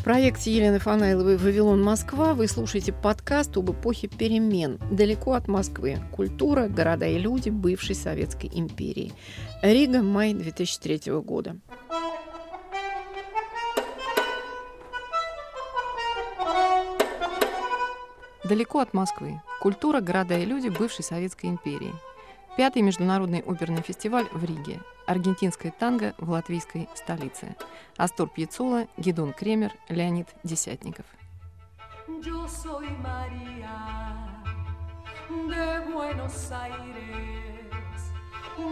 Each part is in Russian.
В проекте Елены Фанайловой «Вавилон Москва» вы слушаете подкаст об эпохе перемен. Далеко от Москвы. Культура, города и люди бывшей Советской империи. Рига, май 2003 года. Далеко от Москвы. Культура, города и люди бывшей Советской империи. Пятый международный оперный фестиваль в Риге. Аргентинская танго в латвийской столице. Астор Пьецула, Гедон Кремер, Леонид Десятников.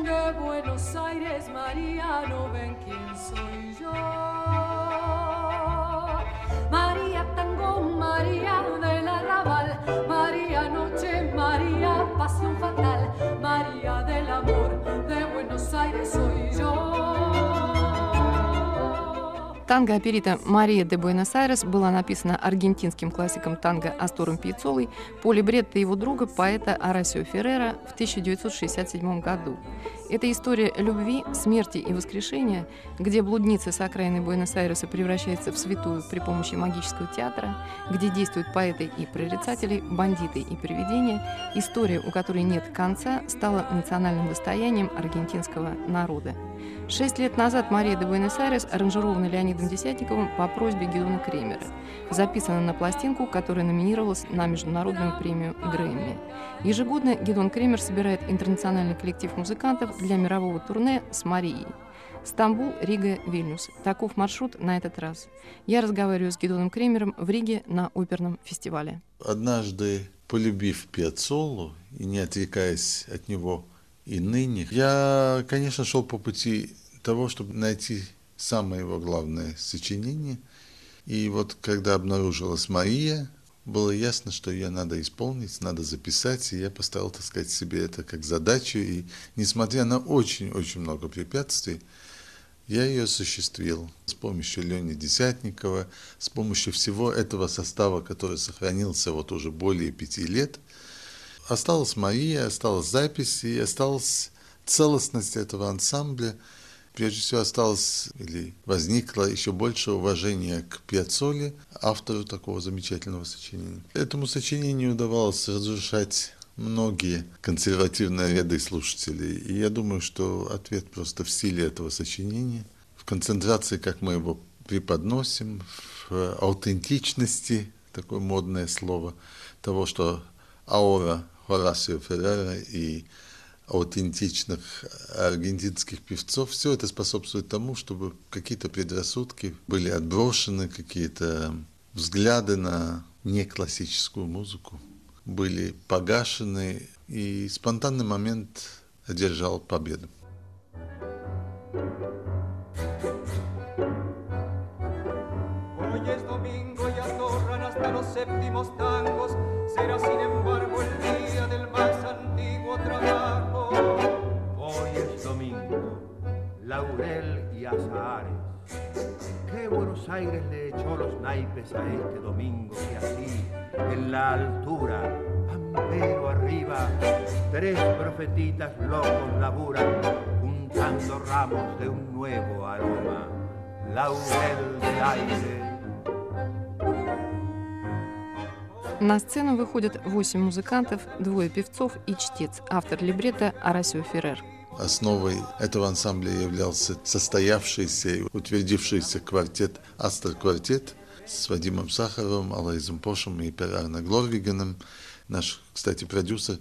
De Buenos Aires, María, no ven quién soy yo. Танго оперита «Мария де Буэнос-Айрес» была написана аргентинским классиком танго Астором Пьецолой по либретто его друга, поэта Арасио Феррера в 1967 году. Это история любви, смерти и воскрешения, где блудница с окраины Буэнос-Айреса превращается в святую при помощи магического театра, где действуют поэты и прорицатели, бандиты и привидения. История, у которой нет конца, стала национальным достоянием аргентинского народа. Шесть лет назад «Мария де Буэнос-Айрес» аранжирована Леонидом Десятниковым по просьбе Гедона Кремера. Записана на пластинку, которая номинировалась на международную премию Грэмми. Ежегодно Гедон Кремер собирает интернациональный коллектив музыкантов для мирового турне с Марией. Стамбул, Рига, Вильнюс. Таков маршрут на этот раз. Я разговариваю с Гедоном Кремером в Риге на оперном фестивале. Однажды, полюбив Пиацолу и не отвлекаясь от него и ныне. Я, конечно, шел по пути того, чтобы найти самое его главное сочинение. И вот когда обнаружилась Мария, было ясно, что ее надо исполнить, надо записать, и я поставил, так сказать, себе это как задачу. И несмотря на очень-очень много препятствий, я ее осуществил с помощью Лени Десятникова, с помощью всего этого состава, который сохранился вот уже более пяти лет – осталась Мария, осталась запись и осталась целостность этого ансамбля. Прежде всего осталось или возникло еще больше уважения к Пьяцоле, автору такого замечательного сочинения. Этому сочинению удавалось разрушать многие консервативные ряды слушателей. И я думаю, что ответ просто в силе этого сочинения, в концентрации, как мы его преподносим, в аутентичности, такое модное слово, того, что аура Хорасио Феррера и аутентичных аргентинских певцов, все это способствует тому, чтобы какие-то предрассудки были отброшены, какие-то взгляды на неклассическую музыку были погашены, и спонтанный момент одержал победу. Aires le echó los naipes a este domingo que así, en la altura, pampero arriba, tres profetitas locos laburan, juntando ramos de un nuevo aroma, laurel del aire. На сцену выходят восемь музыкантов, двое певцов и чтец, автор либретто Арасио Феррер. Основой этого ансамбля являлся состоявшийся и утвердившийся квартет «Астер Квартет» с Вадимом Сахаровым, Алайзом Пошем и Перарно Глорвиганом. Наш, кстати, продюсер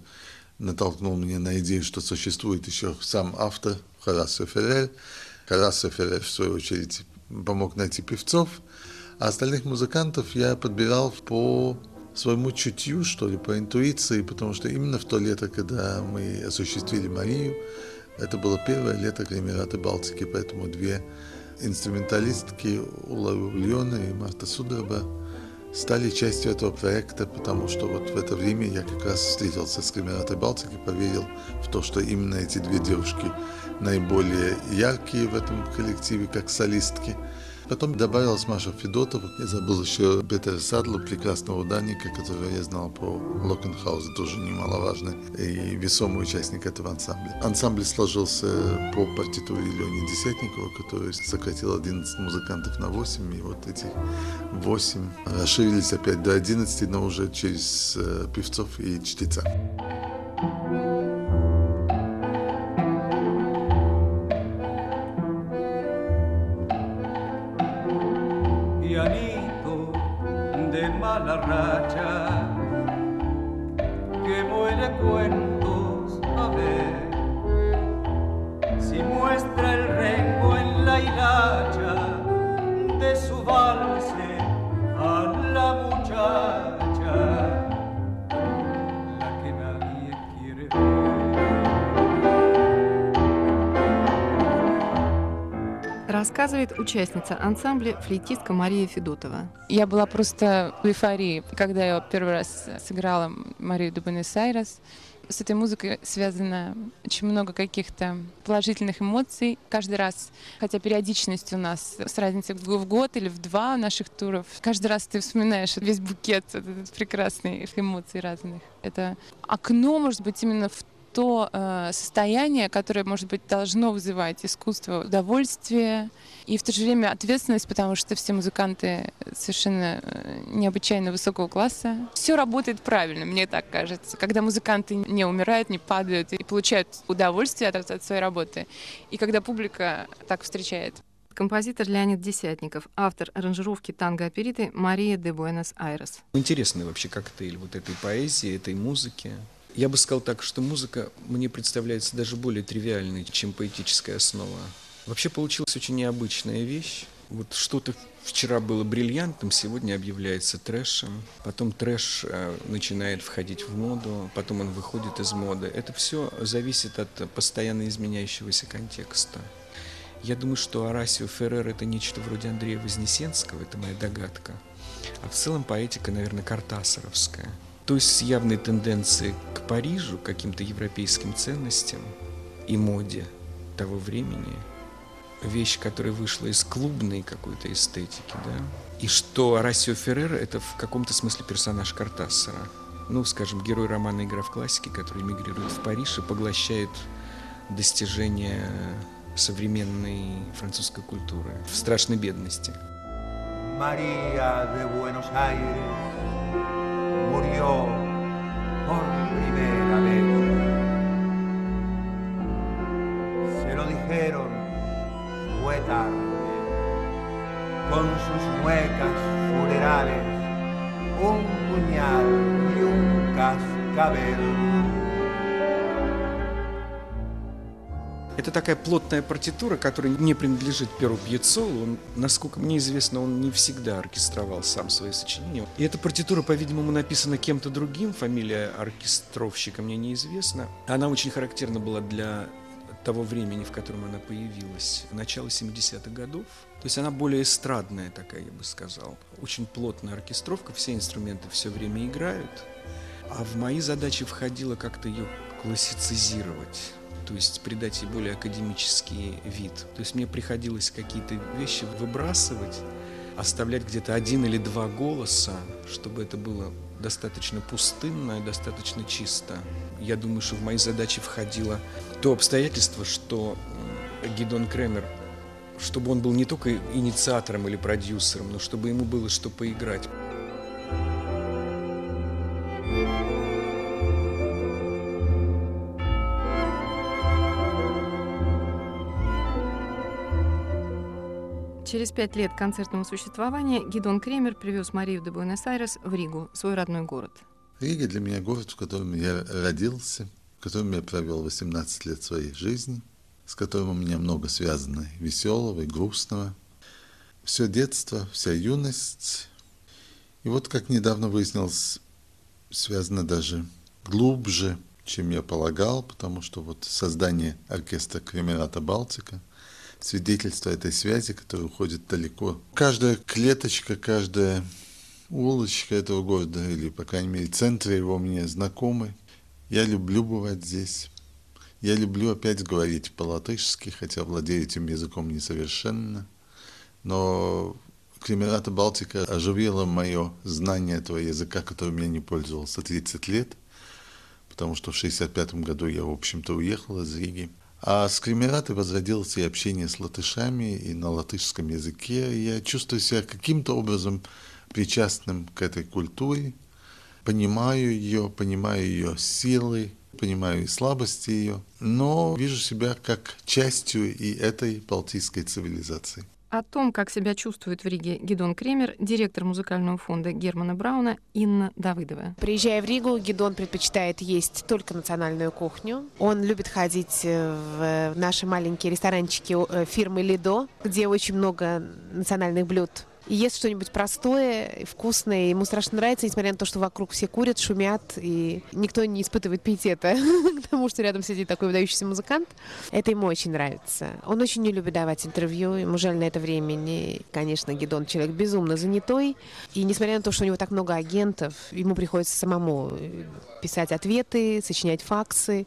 натолкнул меня на идею, что существует еще сам автор Харасо Феррер. Харасо Феррер, в свою очередь, помог найти певцов, а остальных музыкантов я подбирал по своему чутью, что ли, по интуиции, потому что именно в то лето, когда мы осуществили Марию, это было первое лето Кремераты Балтики, поэтому две инструменталистки Ула Ульона и Марта Судорба стали частью этого проекта, потому что вот в это время я как раз встретился с Кремератой Балтики, поверил в то, что именно эти две девушки наиболее яркие в этом коллективе, как солистки. Потом добавилась Маша Федотова. Я забыл еще Петера Садлу, прекрасного ударника, которого я знал по Локенхаузу, тоже немаловажный и весомый участник этого ансамбля. Ансамбль сложился по партитуре Лени Десятникова, который сократил 11 музыкантов на 8, и вот эти 8 расширились опять до 11, но уже через э, певцов и чтеца. la radio. Рассказывает участница ансамбля флейтистка Мария Федотова. Я была просто в эйфории, когда я первый раз сыграла Марию де Буэнос-Айрес. С этой музыкой связано очень много каких-то положительных эмоций. Каждый раз, хотя периодичность у нас с разницей в год или в два наших туров, каждый раз ты вспоминаешь весь букет прекрасных эмоций разных. Это окно, может быть, именно в то э, состояние, которое, может быть, должно вызывать искусство, удовольствие и в то же время ответственность, потому что все музыканты совершенно э, необычайно высокого класса. Все работает правильно, мне так кажется. Когда музыканты не умирают, не падают и получают удовольствие от, от своей работы, и когда публика так встречает. Композитор Леонид Десятников, автор аранжировки танго-опериты Мария де Буэнос-Айрес. Интересный вообще коктейль вот этой поэзии, этой музыки. Я бы сказал так, что музыка мне представляется даже более тривиальной, чем поэтическая основа. Вообще получилась очень необычная вещь. Вот что-то вчера было бриллиантом, сегодня объявляется трэшем. Потом трэш э, начинает входить в моду, потом он выходит из моды. Это все зависит от постоянно изменяющегося контекста. Я думаю, что Арасио Феррер это нечто вроде Андрея Вознесенского, это моя догадка. А в целом поэтика, наверное, картасаровская – то есть с явной тенденцией к Парижу, к каким-то европейским ценностям и моде того времени, вещь, которая вышла из клубной какой-то эстетики, да, и что Арасио Феррер – это в каком-то смысле персонаж Картассера. Ну, скажем, герой романа «Игра в классике», который мигрирует в Париж и поглощает достижения современной французской культуры в страшной бедности. Мария де Буэнос-Айрес murió por primera vez. Se lo dijeron, fue tarde, con sus muecas funerales, un puñal y un cascabel. Это такая плотная партитура, которая не принадлежит Перу Пьецолу. Он, насколько мне известно, он не всегда оркестровал сам свои сочинения. И эта партитура, по-видимому, написана кем-то другим. Фамилия оркестровщика мне неизвестна. Она очень характерна была для того времени, в котором она появилась, начало 70-х годов. То есть она более эстрадная такая, я бы сказал. Очень плотная оркестровка, все инструменты все время играют. А в мои задачи входило как-то ее классицизировать то есть придать ей более академический вид. То есть мне приходилось какие-то вещи выбрасывать, оставлять где-то один или два голоса, чтобы это было достаточно пустынно и достаточно чисто. Я думаю, что в мои задачи входило то обстоятельство, что Гидон Кремер, чтобы он был не только инициатором или продюсером, но чтобы ему было что поиграть. Через пять лет концертного существования Гидон Кремер привез Марию де Буэнос-Айрес в Ригу, свой родной город. Рига для меня город, в котором я родился, в котором я провел 18 лет своей жизни, с которым у меня много связано веселого и грустного. Все детство, вся юность. И вот, как недавно выяснилось, связано даже глубже, чем я полагал, потому что вот создание оркестра Кремерата Балтика свидетельство этой связи, которая уходит далеко. Каждая клеточка, каждая улочка этого города, или, по крайней мере, центр его мне знакомы. Я люблю бывать здесь. Я люблю опять говорить по-латышски, хотя владею этим языком несовершенно. но Кремерата Балтика оживила мое знание этого языка, которым я не пользовался 30 лет, потому что в 1965 году я, в общем-то, уехал из Риги. А с Кремераты возродилось и общение с латышами, и на латышском языке. Я чувствую себя каким-то образом причастным к этой культуре, понимаю ее, понимаю ее силы, понимаю и слабости ее, но вижу себя как частью и этой балтийской цивилизации. О том, как себя чувствует в Риге Гидон Кремер, директор музыкального фонда Германа Брауна Инна Давыдова. Приезжая в Ригу, Гидон предпочитает есть только национальную кухню. Он любит ходить в наши маленькие ресторанчики э, фирмы Лидо, где очень много национальных блюд и ест что-нибудь простое, вкусное, ему страшно нравится, несмотря на то, что вокруг все курят, шумят, и никто не испытывает пиетета к тому, что рядом сидит такой выдающийся музыкант. Это ему очень нравится. Он очень не любит давать интервью, ему жаль на это времени. Конечно, Гедон человек безумно занятой, и несмотря на то, что у него так много агентов, ему приходится самому писать ответы, сочинять факсы,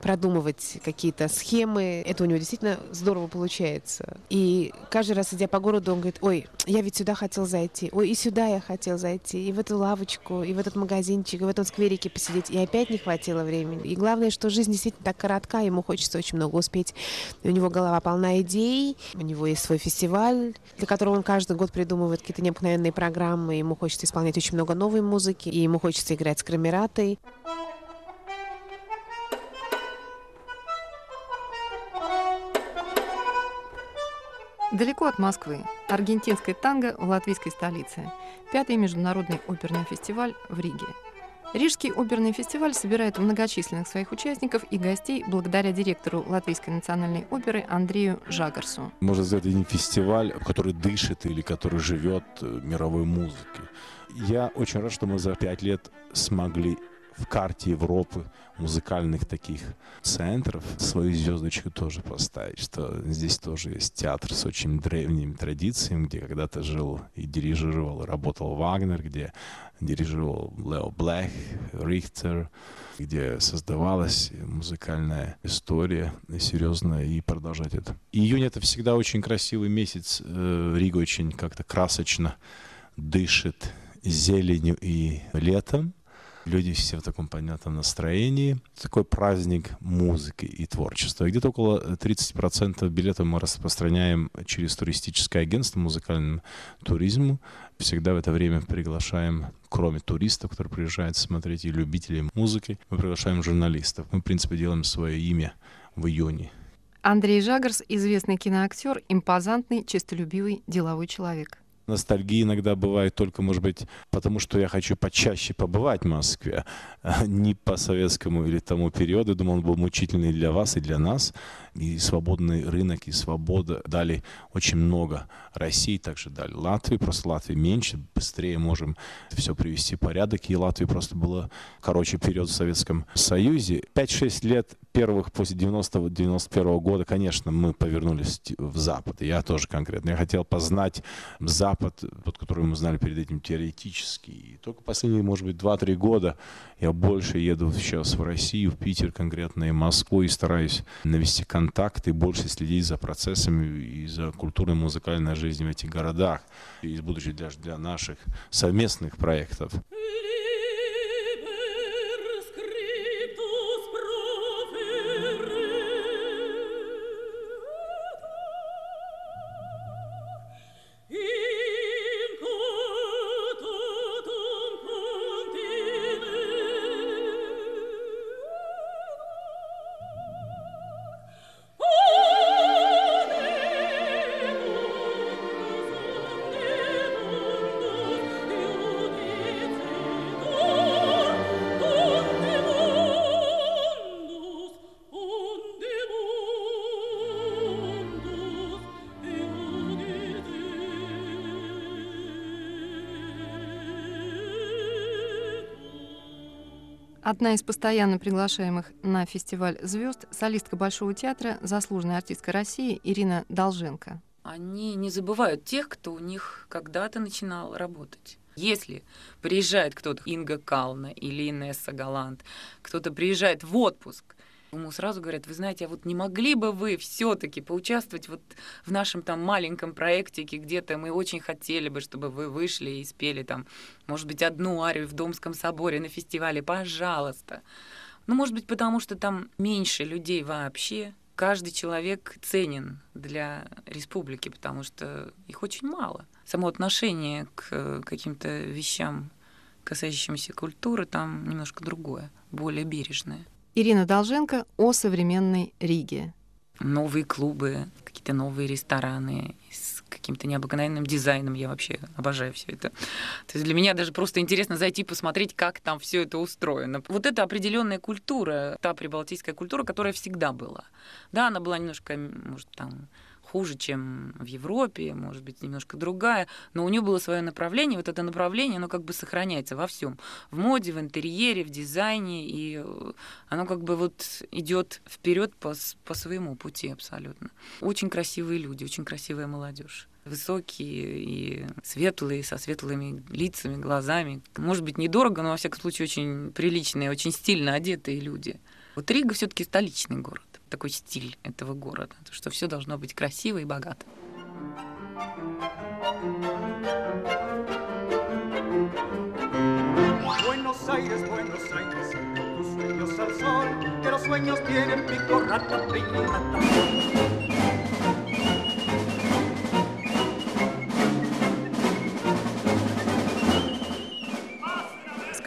продумывать какие-то схемы. Это у него действительно здорово получается. И каждый раз, идя по городу, он говорит, ой, я ведь сюда хотел зайти, ой, и сюда я хотел зайти, и в эту лавочку, и в этот магазинчик, и в этом скверике посидеть, и опять не хватило времени. И главное, что жизнь действительно так коротка, ему хочется очень много успеть. У него голова полна идей, у него есть свой фестиваль, для которого он каждый год придумывает какие-то необыкновенные программы, ему хочется исполнять очень много новой музыки, и ему хочется играть с камератой. Далеко от Москвы. Аргентинское танго в латвийской столице. Пятый международный оперный фестиваль в Риге. Рижский оперный фестиваль собирает многочисленных своих участников и гостей благодаря директору Латвийской национальной оперы Андрею Жагарсу. Можно сказать, не фестиваль, который дышит или который живет э, мировой музыкой. Я очень рад, что мы за пять лет смогли в карте Европы музыкальных таких центров свою звездочку тоже поставить, что здесь тоже есть театр с очень древними традициями, где когда-то жил и дирижировал, работал Вагнер, где дирижировал Лео Блэк, Рихтер, где создавалась музыкальная история серьезная, и продолжать это. Июнь — это всегда очень красивый месяц. Э, Рига очень как-то красочно дышит зеленью и летом. Люди все в таком понятном настроении. Такой праздник музыки и творчества. Где-то около 30% билетов мы распространяем через туристическое агентство музыкальному туризму. Всегда в это время приглашаем, кроме туристов, которые приезжают смотреть, и любителей музыки, мы приглашаем журналистов. Мы, в принципе, делаем свое имя в июне. Андрей Жагарс – известный киноактер, импозантный, честолюбивый, деловой человек. Ностальгия иногда бывает только, может быть, потому что я хочу почаще побывать в Москве, а не по советскому или тому периоду. Думаю, он был мучительный для вас и для нас. И свободный рынок, и свобода дали очень много. России также дали Латвии, просто Латвии меньше, быстрее можем все привести в порядок. И Латвии просто было короче период в Советском Союзе. 5-6 лет первых после 90-91 года, конечно, мы повернулись в Запад. Я тоже конкретно. Я хотел познать Запад, под который мы знали перед этим теоретически. И только последние, может быть, 2-3 года я больше еду сейчас в Россию, в Питер конкретно, и Москву, и стараюсь навести контакты, больше следить за процессами и за культурной музыкальной жизнью в этих городах, и будучи даже для наших совместных проектов. Одна из постоянно приглашаемых на фестиваль звезд, солистка Большого театра, заслуженная артистка России Ирина Долженко. Они не забывают тех, кто у них когда-то начинал работать. Если приезжает кто-то, Инга Кална или Инесса Галант, кто-то приезжает в отпуск Ему сразу говорят, вы знаете, а вот не могли бы вы все таки поучаствовать вот в нашем там маленьком проектике где-то, мы очень хотели бы, чтобы вы вышли и спели там, может быть, одну арию в Домском соборе на фестивале, пожалуйста. Ну, может быть, потому что там меньше людей вообще, каждый человек ценен для республики, потому что их очень мало. Само отношение к э, каким-то вещам, касающимся культуры, там немножко другое, более бережное. Ирина Долженко о современной Риге. Новые клубы, какие-то новые рестораны с каким-то необыкновенным дизайном. Я вообще обожаю все это. То есть для меня даже просто интересно зайти посмотреть, как там все это устроено. Вот это определенная культура, та прибалтийская культура, которая всегда была. Да, она была немножко, может, там хуже, чем в Европе, может быть, немножко другая, но у нее было свое направление, вот это направление, оно как бы сохраняется во всем, в моде, в интерьере, в дизайне, и э, оно как бы вот идет вперед по, по своему пути абсолютно. Очень красивые люди, очень красивая молодежь высокие и светлые, со светлыми лицами, глазами. Может быть, недорого, но, во всяком случае, очень приличные, очень стильно одетые люди. Вот Рига все таки столичный город такой стиль этого города, что все должно быть красиво и богато. Buenos Aires, Buenos Aires, tus sueños al sol, que los sueños tienen pico, rata,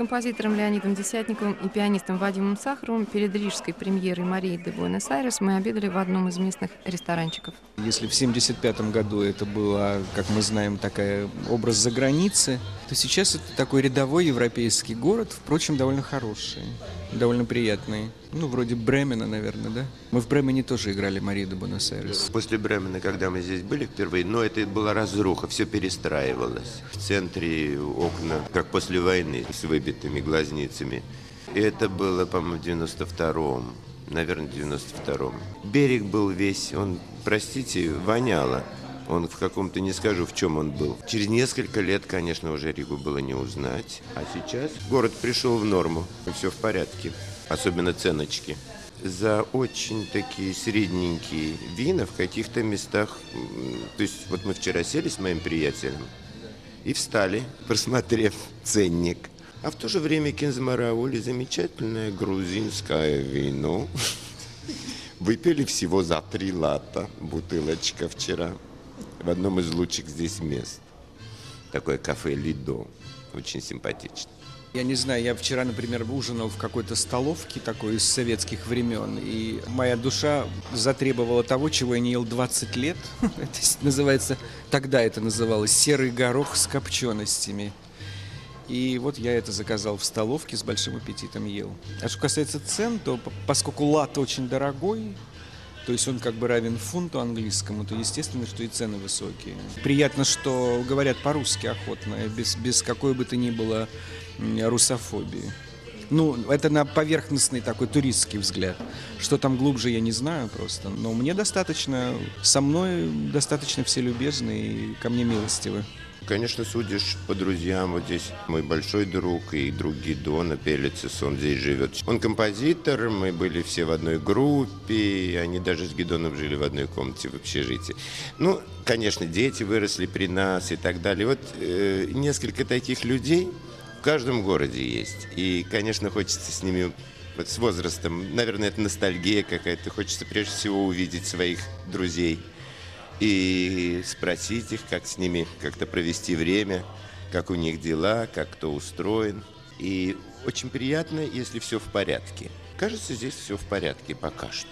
композитором Леонидом Десятниковым и пианистом Вадимом Сахаровым перед рижской премьерой Марии де Буэнос-Айрес мы обедали в одном из местных ресторанчиков. Если в 1975 году это было, как мы знаем, такой образ за границы, то сейчас это такой рядовой европейский город, впрочем, довольно хороший, довольно приятный. Ну, вроде Бремена, наверное, да? Мы в Бремене тоже играли Марию де Буэнос-Айрес. После Бремена, когда мы здесь были впервые, но это была разруха, все перестраивалось. В центре окна, как после войны, с выбитыми глазницами. И это было, по-моему, в 92-м, наверное, в 92-м. Берег был весь, он, простите, воняло. Он в каком-то, не скажу, в чем он был. Через несколько лет, конечно, уже Ригу было не узнать. А сейчас город пришел в норму, и все в порядке особенно ценочки, за очень такие средненькие вина в каких-то местах. То есть вот мы вчера сели с моим приятелем и встали, просмотрев ценник. А в то же время Кинзмараули замечательное грузинское вино. Выпили всего за три лата бутылочка вчера в одном из лучших здесь мест. Такое кафе «Лидо». Очень симпатично. Я не знаю, я вчера, например, ужинал в какой-то столовке такой из советских времен, и моя душа затребовала того, чего я не ел 20 лет. Это называется, тогда это называлось серый горох с копченостями. И вот я это заказал в столовке, с большим аппетитом ел. А что касается цен, то поскольку лат очень дорогой, то есть он как бы равен фунту английскому, то естественно, что и цены высокие. Приятно, что говорят по-русски охотно, без, без какой бы то ни было русофобии. Ну, это на поверхностный такой туристский взгляд. Что там глубже, я не знаю просто. Но мне достаточно, со мной достаточно все любезны и ко мне милостивы. Конечно, судишь по друзьям. Вот здесь мой большой друг и друг Гидона Пелицис, он здесь живет. Он композитор, мы были все в одной группе, они даже с Гидоном жили в одной комнате в общежитии. Ну, конечно, дети выросли при нас и так далее. Вот э, несколько таких людей, каждом городе есть. И, конечно, хочется с ними вот с возрастом, наверное, это ностальгия какая-то. Хочется прежде всего увидеть своих друзей и спросить их, как с ними как-то провести время, как у них дела, как кто устроен. И очень приятно, если все в порядке. Кажется, здесь все в порядке пока что.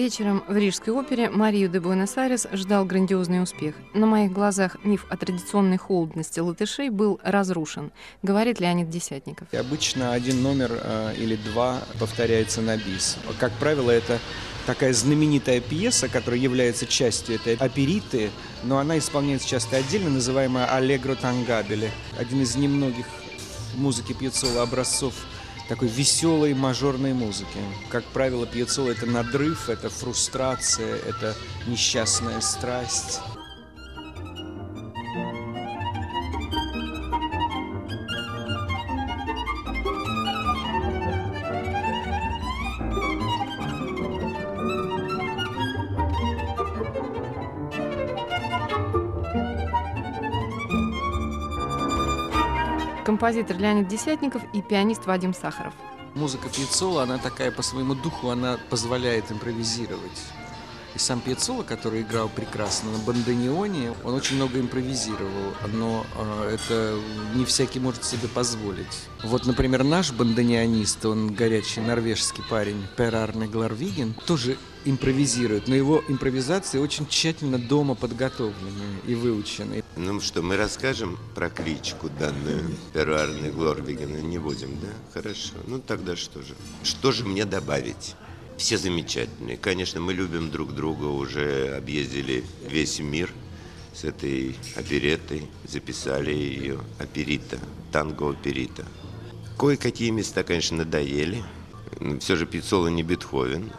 Вечером в Рижской опере Марию де Буэнос-Айрес ждал грандиозный успех. На моих глазах миф о традиционной холодности латышей был разрушен, говорит Леонид Десятников. И обычно один номер э, или два повторяется на бис. Как правило, это такая знаменитая пьеса, которая является частью этой опериты, но она исполняется часто отдельно, называемая «Аллегро тангабеле». Один из немногих музыки Пьецола образцов такой веселой мажорной музыки. Как правило, пьецоло — это надрыв, это фрустрация, это несчастная страсть. Композитор Леонид Десятников и пианист Вадим Сахаров. Музыка Пьецола, она такая по своему духу, она позволяет импровизировать. И сам Пьецола, который играл прекрасно на бандонеоне, он очень много импровизировал, но э, это не всякий может себе позволить. Вот, например, наш бандонеонист, он горячий норвежский парень, Пер Арне Гларвиген, тоже импровизирует, но его импровизации очень тщательно дома подготовлены и выучены. Ну что, мы расскажем про кличку данную Перу Арне Глорвигена? Не будем, да? Хорошо. Ну тогда что же? Что же мне добавить? Все замечательные. Конечно, мы любим друг друга, уже объездили весь мир с этой оперетой, записали ее оперита, танго оперита. Кое-какие места, конечно, надоели. Все же Пиццоло не Бетховен,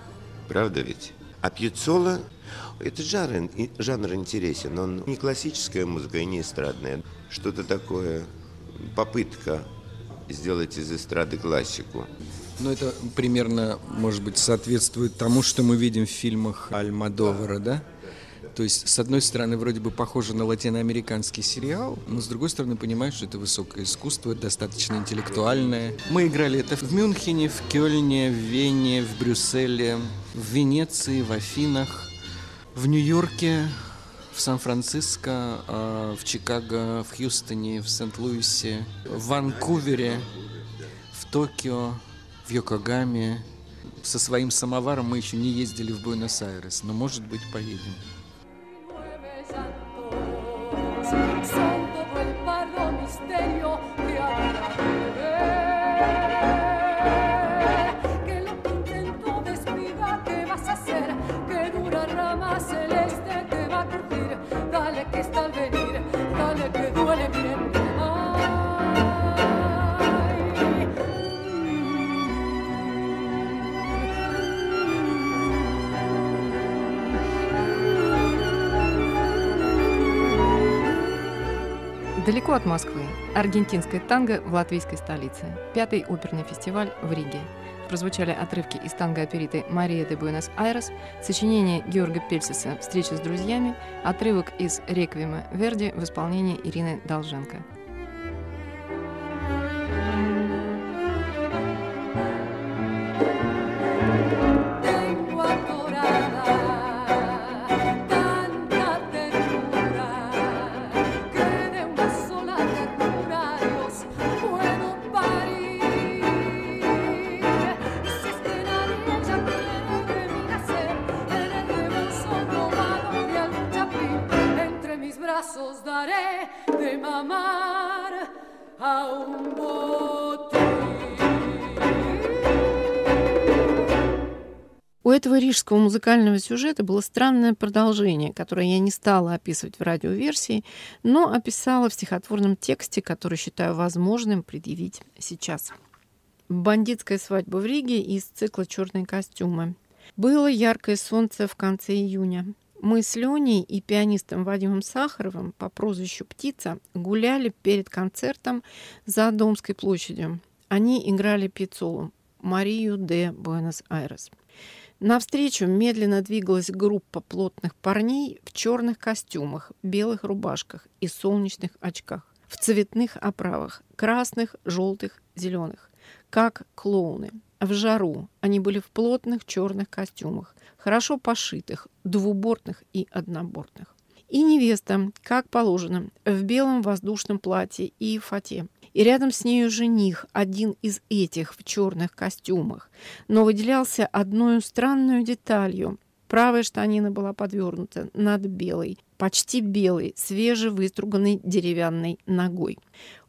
правда ведь? А Пьецоло – это жанр, жанр интересен, он не классическая музыка и не эстрадная. Что-то такое, попытка сделать из эстрады классику. Ну, это примерно, может быть, соответствует тому, что мы видим в фильмах Альмадовара, да? То есть, с одной стороны, вроде бы похоже на латиноамериканский сериал, но с другой стороны, понимаешь, что это высокое искусство, достаточно интеллектуальное. Мы играли это в Мюнхене, в Кёльне, в Вене, в Брюсселе, в Венеции, в Афинах, в Нью-Йорке, в Сан-Франциско, а, в Чикаго, в Хьюстоне, в Сент-Луисе, в Ванкувере, в Токио, в Йокогаме. Со своим самоваром мы еще не ездили в Буэнос-Айрес, но, может быть, поедем. Далеко от Москвы. Аргентинское танго в латвийской столице. Пятый оперный фестиваль в Риге. Прозвучали отрывки из танго-опериты «Мария де Буэнос-Айрес», сочинение Георга Пельсиса «Встреча с друзьями», отрывок из «Реквиема Верди» в исполнении Ирины Долженко. Этого рижского музыкального сюжета было странное продолжение, которое я не стала описывать в радиоверсии, но описала в стихотворном тексте, который считаю возможным предъявить сейчас. Бандитская свадьба в Риге из цикла «Черные костюмы». Было яркое солнце в конце июня. Мы с Леней и пианистом Вадимом Сахаровым по прозвищу «Птица» гуляли перед концертом за Домской площадью. Они играли пиццолу «Марию де Буэнос-Айрес». Навстречу медленно двигалась группа плотных парней в черных костюмах, белых рубашках и солнечных очках, в цветных оправах, красных, желтых, зеленых, как клоуны. В жару они были в плотных черных костюмах, хорошо пошитых, двубортных и однобортных. И невеста, как положено, в белом воздушном платье и фате – и рядом с нею жених, один из этих в черных костюмах, но выделялся одной странной деталью. Правая штанина была подвернута над белой, почти белой, свежевыструганной деревянной ногой.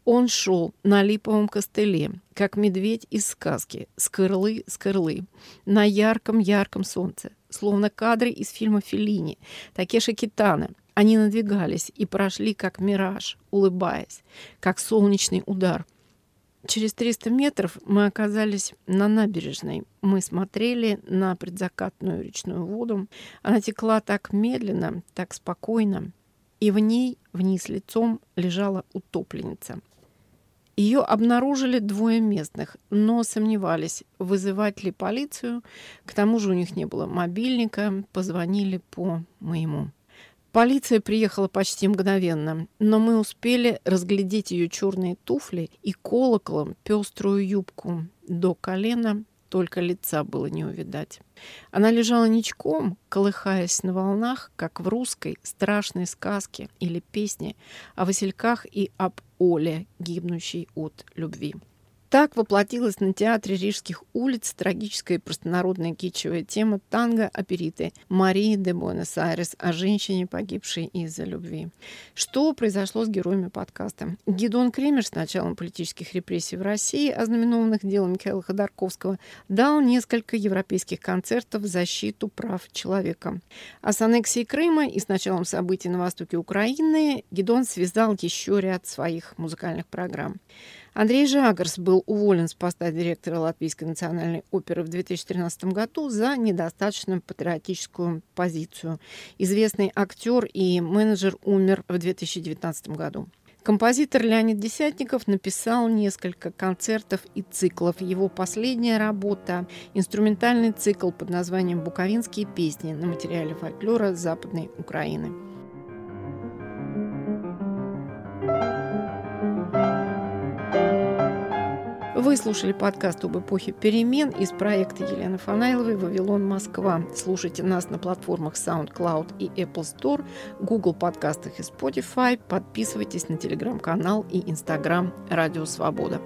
Он шел на липовом костыле, как медведь из сказки, с кырлы с кырлы, на ярком-ярком солнце, словно кадры из фильма Феллини, Такеши Китана — они надвигались и прошли, как мираж, улыбаясь, как солнечный удар. Через 300 метров мы оказались на набережной. Мы смотрели на предзакатную речную воду. Она текла так медленно, так спокойно. И в ней вниз лицом лежала утопленница. Ее обнаружили двое местных, но сомневались, вызывать ли полицию. К тому же у них не было мобильника, позвонили по моему. Полиция приехала почти мгновенно, но мы успели разглядеть ее черные туфли и колоколом пеструю юбку до колена, только лица было не увидать. Она лежала ничком, колыхаясь на волнах, как в русской страшной сказке или песне о васильках и об Оле, гибнущей от любви. Так воплотилась на театре Рижских улиц трагическая и простонародная кичевая тема танго опериты Марии де Буэнос-Айрес о женщине, погибшей из-за любви. Что произошло с героями подкаста? Гидон Кремер с началом политических репрессий в России, ознаменованных делом Михаила Ходорковского, дал несколько европейских концертов в защиту прав человека. А с аннексией Крыма и с началом событий на востоке Украины Гидон связал еще ряд своих музыкальных программ. Андрей Жагарс был уволен с поста директора Латвийской национальной оперы в 2013 году за недостаточную патриотическую позицию. Известный актер и менеджер умер в 2019 году. Композитор Леонид Десятников написал несколько концертов и циклов. Его последняя работа – инструментальный цикл под названием «Буковинские песни» на материале фольклора Западной Украины. Вы слушали подкаст об эпохе перемен из проекта Елены Фанайловой «Вавилон, Москва». Слушайте нас на платформах SoundCloud и Apple Store, Google подкастах и Spotify. Подписывайтесь на телеграм-канал и Instagram «Радио Свобода».